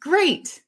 Great.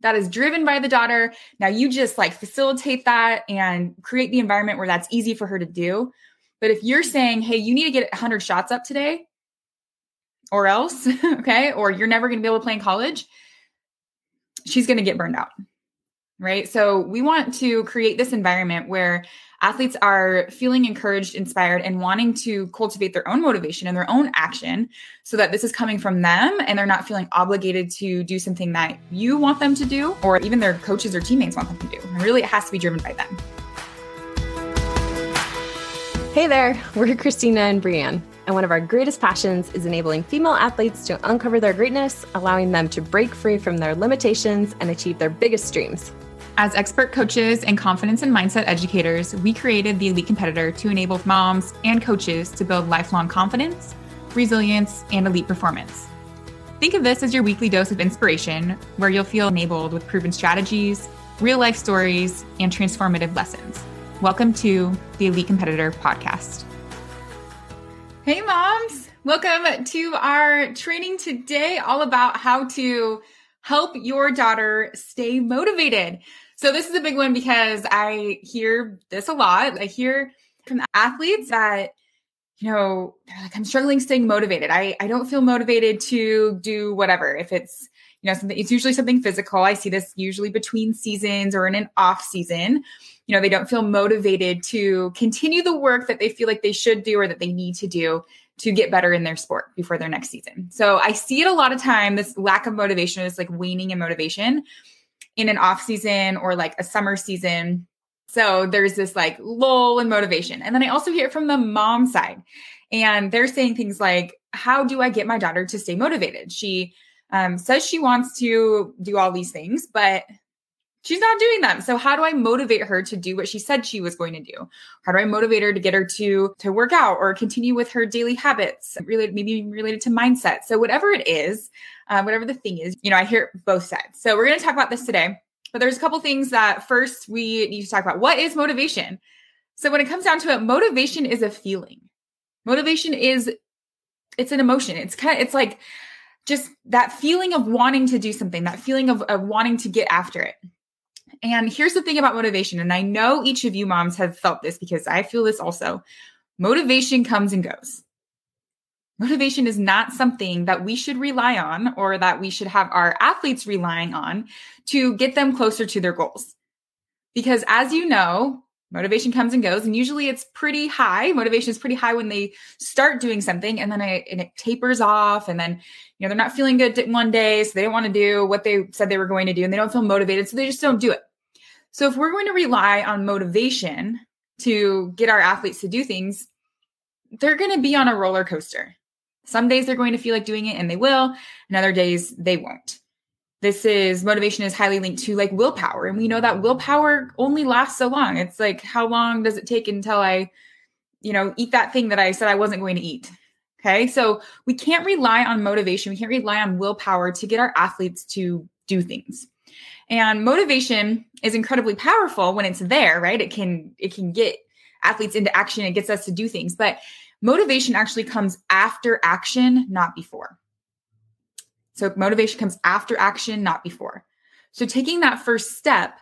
That is driven by the daughter. Now you just like facilitate that and create the environment where that's easy for her to do. But if you're saying, hey, you need to get 100 shots up today, or else, okay, or you're never going to be able to play in college, she's going to get burned out. Right. So we want to create this environment where athletes are feeling encouraged, inspired, and wanting to cultivate their own motivation and their own action so that this is coming from them and they're not feeling obligated to do something that you want them to do or even their coaches or teammates want them to do. And really, it has to be driven by them. Hey there, we're Christina and Brianne, and one of our greatest passions is enabling female athletes to uncover their greatness, allowing them to break free from their limitations and achieve their biggest dreams. As expert coaches and confidence and mindset educators, we created the Elite Competitor to enable moms and coaches to build lifelong confidence, resilience, and elite performance. Think of this as your weekly dose of inspiration, where you'll feel enabled with proven strategies, real life stories, and transformative lessons. Welcome to the Elite Competitor podcast. Hey, moms. Welcome to our training today, all about how to help your daughter stay motivated. So, this is a big one because I hear this a lot. I hear from athletes that, you know, they're like, I'm struggling staying motivated. I, I don't feel motivated to do whatever. If it's, you know, something, it's usually something physical. I see this usually between seasons or in an off season you know they don't feel motivated to continue the work that they feel like they should do or that they need to do to get better in their sport before their next season so i see it a lot of time this lack of motivation is like waning in motivation in an off season or like a summer season. So there's this like lull in motivation. And then i also hear from the mom side and they're saying things like how do i get my daughter to stay motivated? She um, says she wants to do all these things but she's not doing them so how do i motivate her to do what she said she was going to do? How do i motivate her to get her to to work out or continue with her daily habits related maybe related to mindset? So whatever it is uh, whatever the thing is you know i hear both sides. So we're going to talk about this today but there's a couple things that first we need to talk about. What is motivation? So when it comes down to it motivation is a feeling. Motivation is it's an emotion. It's kind of it's like just that feeling of wanting to do something that feeling of, of wanting to get after it and here's the thing about motivation, and I know each of you moms have felt this because I feel this also. Motivation comes and goes. Motivation is not something that we should rely on or that we should have our athletes relying on to get them closer to their goals. Because as you know, motivation comes and goes and usually it's pretty high motivation is pretty high when they start doing something and then it, and it tapers off and then you know they're not feeling good one day so they don't want to do what they said they were going to do and they don't feel motivated so they just don't do it so if we're going to rely on motivation to get our athletes to do things, they're going to be on a roller coaster. Some days they're going to feel like doing it and they will, and other days they won't. This is motivation is highly linked to like willpower. And we know that willpower only lasts so long. It's like, how long does it take until I, you know, eat that thing that I said I wasn't going to eat? Okay. So we can't rely on motivation. We can't rely on willpower to get our athletes to do things. And motivation is incredibly powerful when it's there, right? It can it can get athletes into action, it gets us to do things, but motivation actually comes after action, not before. So motivation comes after action, not before. So taking that first step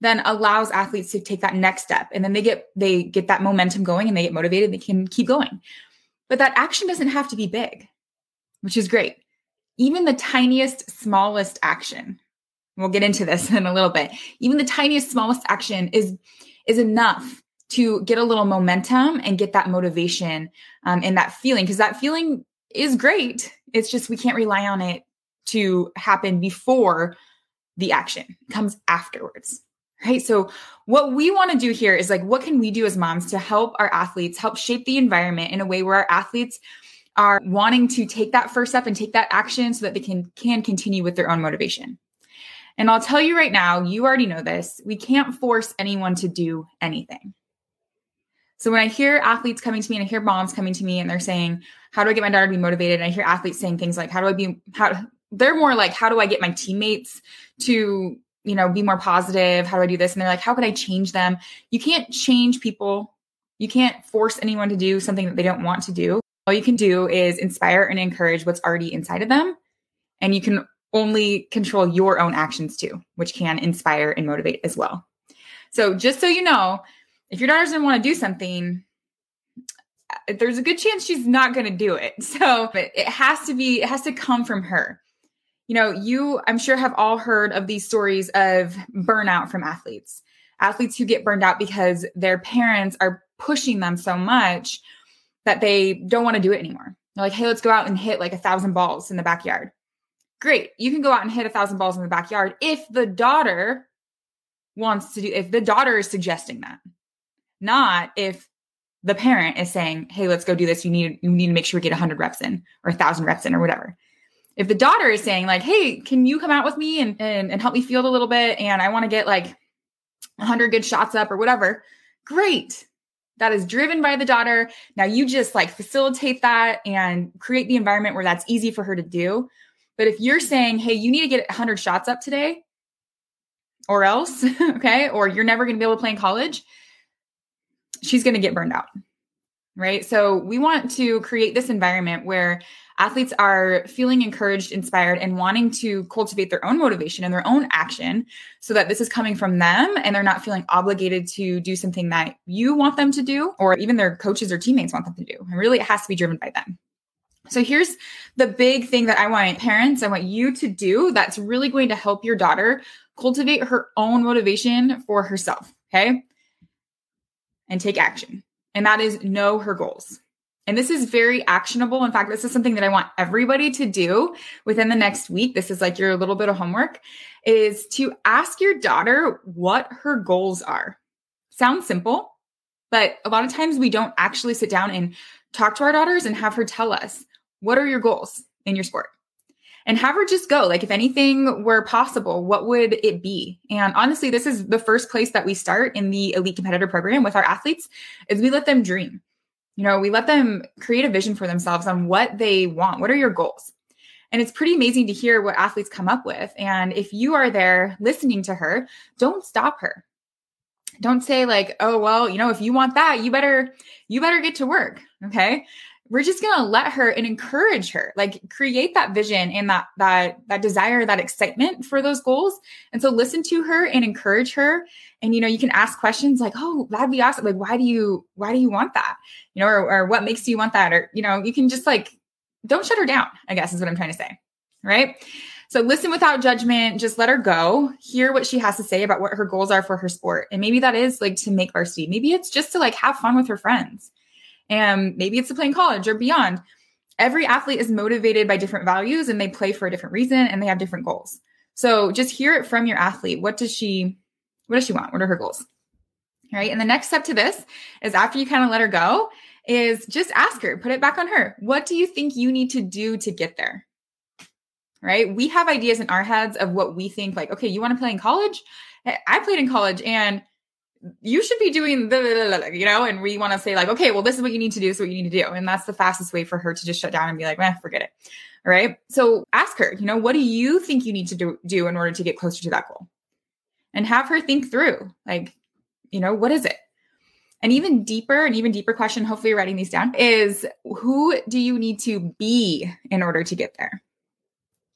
then allows athletes to take that next step and then they get they get that momentum going and they get motivated, they can keep going. But that action doesn't have to be big, which is great. Even the tiniest smallest action We'll get into this in a little bit. Even the tiniest, smallest action is is enough to get a little momentum and get that motivation um, and that feeling because that feeling is great. It's just we can't rely on it to happen before the action it comes afterwards. Right. So, what we want to do here is like, what can we do as moms to help our athletes, help shape the environment in a way where our athletes are wanting to take that first step and take that action so that they can can continue with their own motivation. And I'll tell you right now, you already know this, we can't force anyone to do anything. So when I hear athletes coming to me and I hear moms coming to me and they're saying, How do I get my daughter to be motivated? And I hear athletes saying things like, How do I be how they're more like, How do I get my teammates to, you know, be more positive? How do I do this? And they're like, How can I change them? You can't change people. You can't force anyone to do something that they don't want to do. All you can do is inspire and encourage what's already inside of them. And you can only control your own actions too, which can inspire and motivate as well. So, just so you know, if your daughter doesn't want to do something, uh, there's a good chance she's not going to do it. So, it has to be, it has to come from her. You know, you, I'm sure, have all heard of these stories of burnout from athletes, athletes who get burned out because their parents are pushing them so much that they don't want to do it anymore. They're like, hey, let's go out and hit like a thousand balls in the backyard. Great. You can go out and hit a thousand balls in the backyard if the daughter wants to do, if the daughter is suggesting that, not if the parent is saying, hey, let's go do this. You need, you need to make sure we get 100 reps in or a thousand reps in or whatever. If the daughter is saying, like, hey, can you come out with me and, and, and help me field a little bit? And I want to get like 100 good shots up or whatever, great. That is driven by the daughter. Now you just like facilitate that and create the environment where that's easy for her to do but if you're saying, hey, you need to get 100 shots up today, or else, okay, or you're never going to be able to play in college, she's going to get burned out. Right. So we want to create this environment where athletes are feeling encouraged, inspired, and wanting to cultivate their own motivation and their own action so that this is coming from them and they're not feeling obligated to do something that you want them to do or even their coaches or teammates want them to do. And really, it has to be driven by them. So here's the big thing that I want parents, I want you to do that's really going to help your daughter cultivate her own motivation for herself. Okay. And take action. And that is know her goals. And this is very actionable. In fact, this is something that I want everybody to do within the next week. This is like your little bit of homework is to ask your daughter what her goals are. Sounds simple, but a lot of times we don't actually sit down and talk to our daughters and have her tell us what are your goals in your sport? And have her just go. Like, if anything were possible, what would it be? And honestly, this is the first place that we start in the elite competitor program with our athletes is we let them dream. You know, we let them create a vision for themselves on what they want. What are your goals? And it's pretty amazing to hear what athletes come up with. And if you are there listening to her, don't stop her. Don't say like, "Oh, well, you know, if you want that, you better you better get to work." Okay? We're just going to let her and encourage her like create that vision and that that that desire that excitement for those goals. And so listen to her and encourage her. And you know you can ask questions like oh that'd be awesome. Like why do you why do you want that? You know or, or what makes you want that? Or you know you can just like don't shut her down i guess is what i'm trying to say right? So listen without judgment. Just let her go. Hear what she has to say about what her goals are for her sport. And maybe that is like to make varsity. Maybe it's just to like have fun with her friends and maybe it's to play in college or beyond. Every athlete is motivated by different values and they play for a different reason and they have different goals. So just hear it from your athlete. What does she what does she want? What are her goals? All right. And the next step to this is after you kind of let her go, is just ask her, put it back on her. What do you think you need to do to get there? Right? We have ideas in our heads of what we think like, okay, you want to play in college? I played in college and you should be doing the, you know, and we want to say like, okay, well, this is what you need to do. Is what you need to do. And that's the fastest way for her to just shut down and be like, eh, forget it. All right. So ask her, you know, what do you think you need to do, do in order to get closer to that goal? And have her think through, like, you know, what is it? An even deeper, an even deeper question, hopefully you're writing these down, is who do you need to be in order to get there?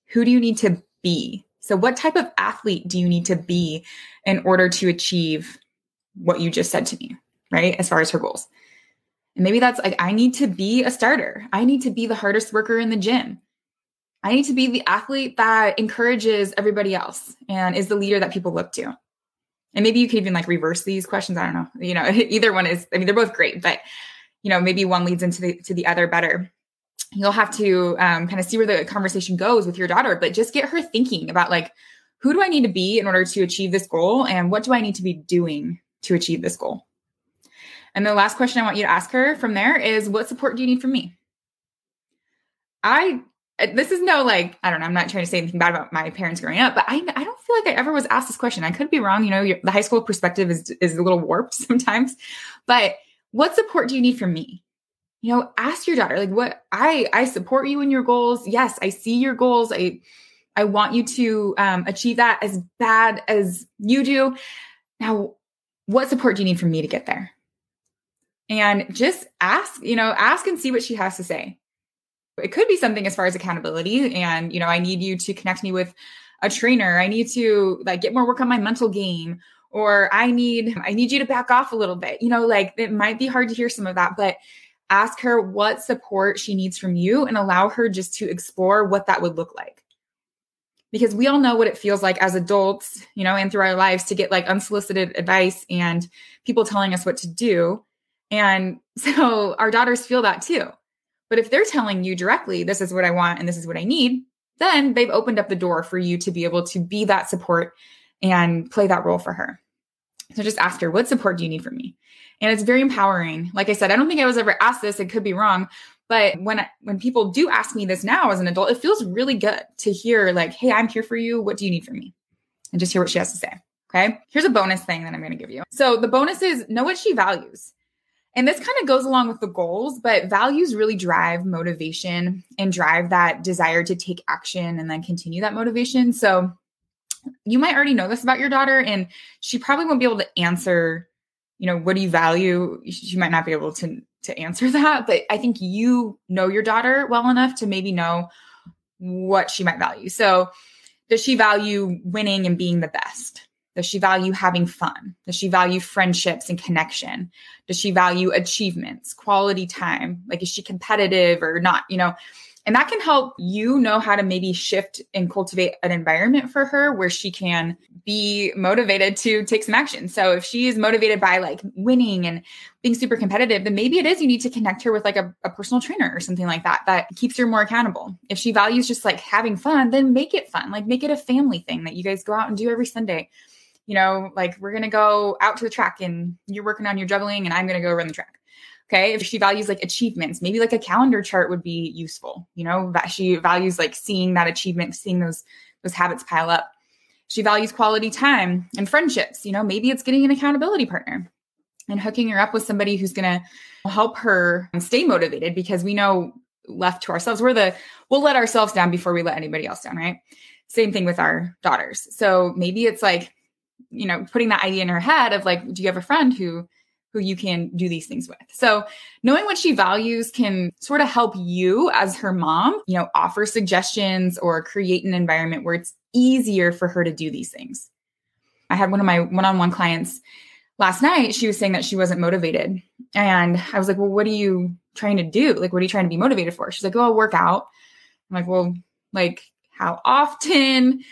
Who do you need to be? So, what type of athlete do you need to be in order to achieve what you just said to me, right? As far as her goals. And maybe that's like, I need to be a starter. I need to be the hardest worker in the gym. I need to be the athlete that encourages everybody else and is the leader that people look to. And maybe you could even like reverse these questions. I don't know. You know, either one is, I mean, they're both great, but you know, maybe one leads into the to the other better. You'll have to um, kind of see where the conversation goes with your daughter, but just get her thinking about like, who do I need to be in order to achieve this goal? And what do I need to be doing to achieve this goal. And the last question I want you to ask her from there is what support do you need from me? I this is no like I don't know. I'm not trying to say anything bad about my parents growing up, but I I don't feel like I ever was asked this question. I could be wrong. You know, the high school perspective is is a little warped sometimes. But what support do you need from me? You know, ask your daughter like what I I support you in your goals. Yes, I see your goals. I I want you to um, achieve that as bad as you do. Now, what support do you need from me to get there? And just ask, you know, ask and see what she has to say. It could be something as far as accountability and, you know, I need you to connect me with a trainer. I need to like get more work on my mental game or I need I need you to back off a little bit. You know, like it might be hard to hear some of that, but ask her what support she needs from you and allow her just to explore what that would look like. Because we all know what it feels like as adults, you know, and through our lives to get like unsolicited advice and people telling us what to do. And so our daughters feel that too. But if they're telling you directly, this is what I want and this is what I need, then they've opened up the door for you to be able to be that support and play that role for her. So just ask her, what support do you need from me? And it's very empowering. Like I said, I don't think I was ever asked this. It could be wrong. But when when people do ask me this now as an adult, it feels really good to hear like, "Hey, I'm here for you. What do you need from me?" And just hear what she has to say. Okay? Here's a bonus thing that I'm going to give you. So the bonus is know what she values. And this kind of goes along with the goals, but values really drive motivation and drive that desire to take action and then continue that motivation. So you might already know this about your daughter and she probably won't be able to answer you know what do you value? She might not be able to to answer that but i think you know your daughter well enough to maybe know what she might value. So does she value winning and being the best? Does she value having fun? Does she value friendships and connection? Does she value achievements quality time? Like is she competitive or not? You know and that can help you know how to maybe shift and cultivate an environment for her where she can be motivated to take some action. So if she is motivated by like winning and being super competitive, then maybe it is you need to connect her with like a, a personal trainer or something like that that keeps her more accountable. If she values just like having fun, then make it fun. Like make it a family thing that you guys go out and do every Sunday. You know, like we're going to go out to the track and you're working on your juggling and I'm going to go run the track Okay. If she values like achievements, maybe like a calendar chart would be useful. You know, that she values like seeing that achievement, seeing those those habits pile up. She values quality time and friendships. You know, maybe it's getting an accountability partner and hooking her up with somebody who's going to help her stay motivated because we know left to ourselves, we're the, we'll let ourselves down before we let anybody else down, right? Same thing with our daughters. So maybe it's like, you know, putting that idea in her head of like, do you have a friend who who you can do these things with. So, knowing what she values can sort of help you as her mom, you know, offer suggestions or create an environment where it's easier for her to do these things. I had one of my one on one clients last night. She was saying that she wasn't motivated. And I was like, Well, what are you trying to do? Like, what are you trying to be motivated for? She's like, Oh, I'll work out. I'm like, Well, like, how often?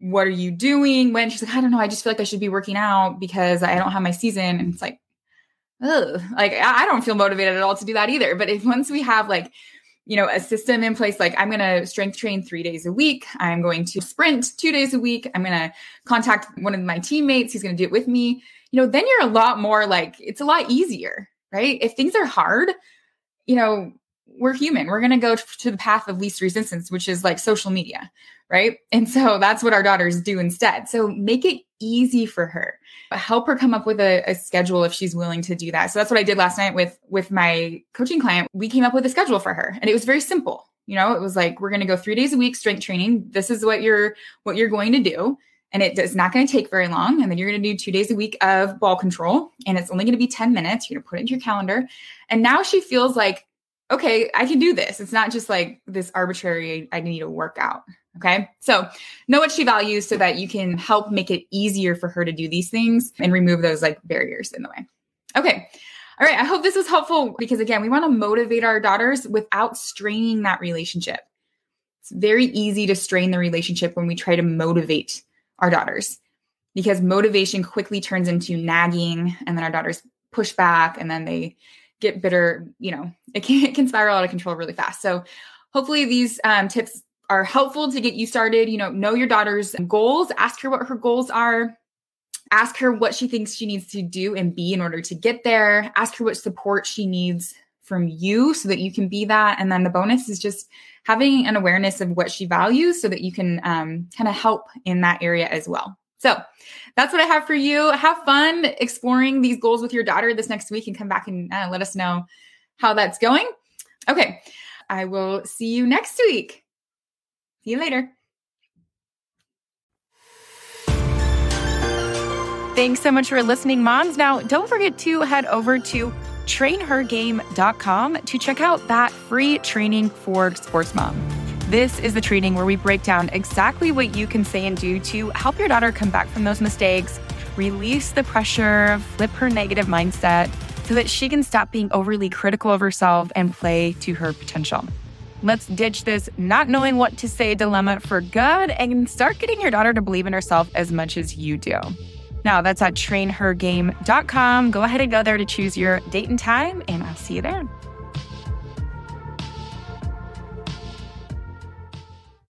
What are you doing? When she's like, I don't know. I just feel like I should be working out because I don't have my season. And it's like, ugh, like I don't feel motivated at all to do that either. But if once we have like, you know, a system in place, like I'm going to strength train three days a week. I'm going to sprint two days a week. I'm going to contact one of my teammates. He's going to do it with me. You know, then you're a lot more like, it's a lot easier, right? If things are hard, you know, we're human. We're going to go to the path of least resistance, which is like social media, right? And so that's what our daughters do instead. So make it easy for her. Help her come up with a, a, schedule if she's willing to do that. So that's what I did last night with with my coaching client. We came up with a schedule for her, and it was very simple. You know, it was like we're going to go three days a week strength training. This is what you're what you're going to do. And it is not going to take very long. And then you're going to do two days a week of ball control. And it's only going to be 10 minutes. You're going to put it into your calendar. And now she feels like okay, I can do this. It's not just like this arbitrary, I need a work out. Okay. So know what she values so that you can help make it easier for her to do these things and remove those like barriers in the way. Okay. All right. I hope this was helpful because again, we want to motivate our daughters without straining that relationship. It's very easy to strain the relationship when we try to motivate our daughters because motivation quickly turns into nagging and then our daughters push back and then they get bitter, you know, it can, it can spiral out of control really fast. So hopefully these um, tips are helpful to get you started. You know, know your daughter's goals, ask her what her goals are, ask her what she thinks she needs to do and be in order to get there, ask her what support she needs from you so that you can be that. And then the bonus is just having an awareness of what she values so that you can um, kind of help in that area as well. So that's what I have for you. Have fun exploring these goals with your daughter this next week and come back and uh, let us know how that's going. Okay. I will see you next week. See you later. Thanks so much for listening, moms. Now, don't forget to head over to trainhergame.com to check out that free training for sports mom. This is the training where we break down exactly what you can say and do to help your daughter come back from those mistakes, release the pressure, flip her negative mindset so that she can stop being overly critical of herself and play to her potential. Let's ditch this not knowing what to say dilemma for good and start getting your daughter to believe in herself as much as you do. Now, that's at trainhergame.com. Go ahead and go there to choose your date and time, and I'll see you there.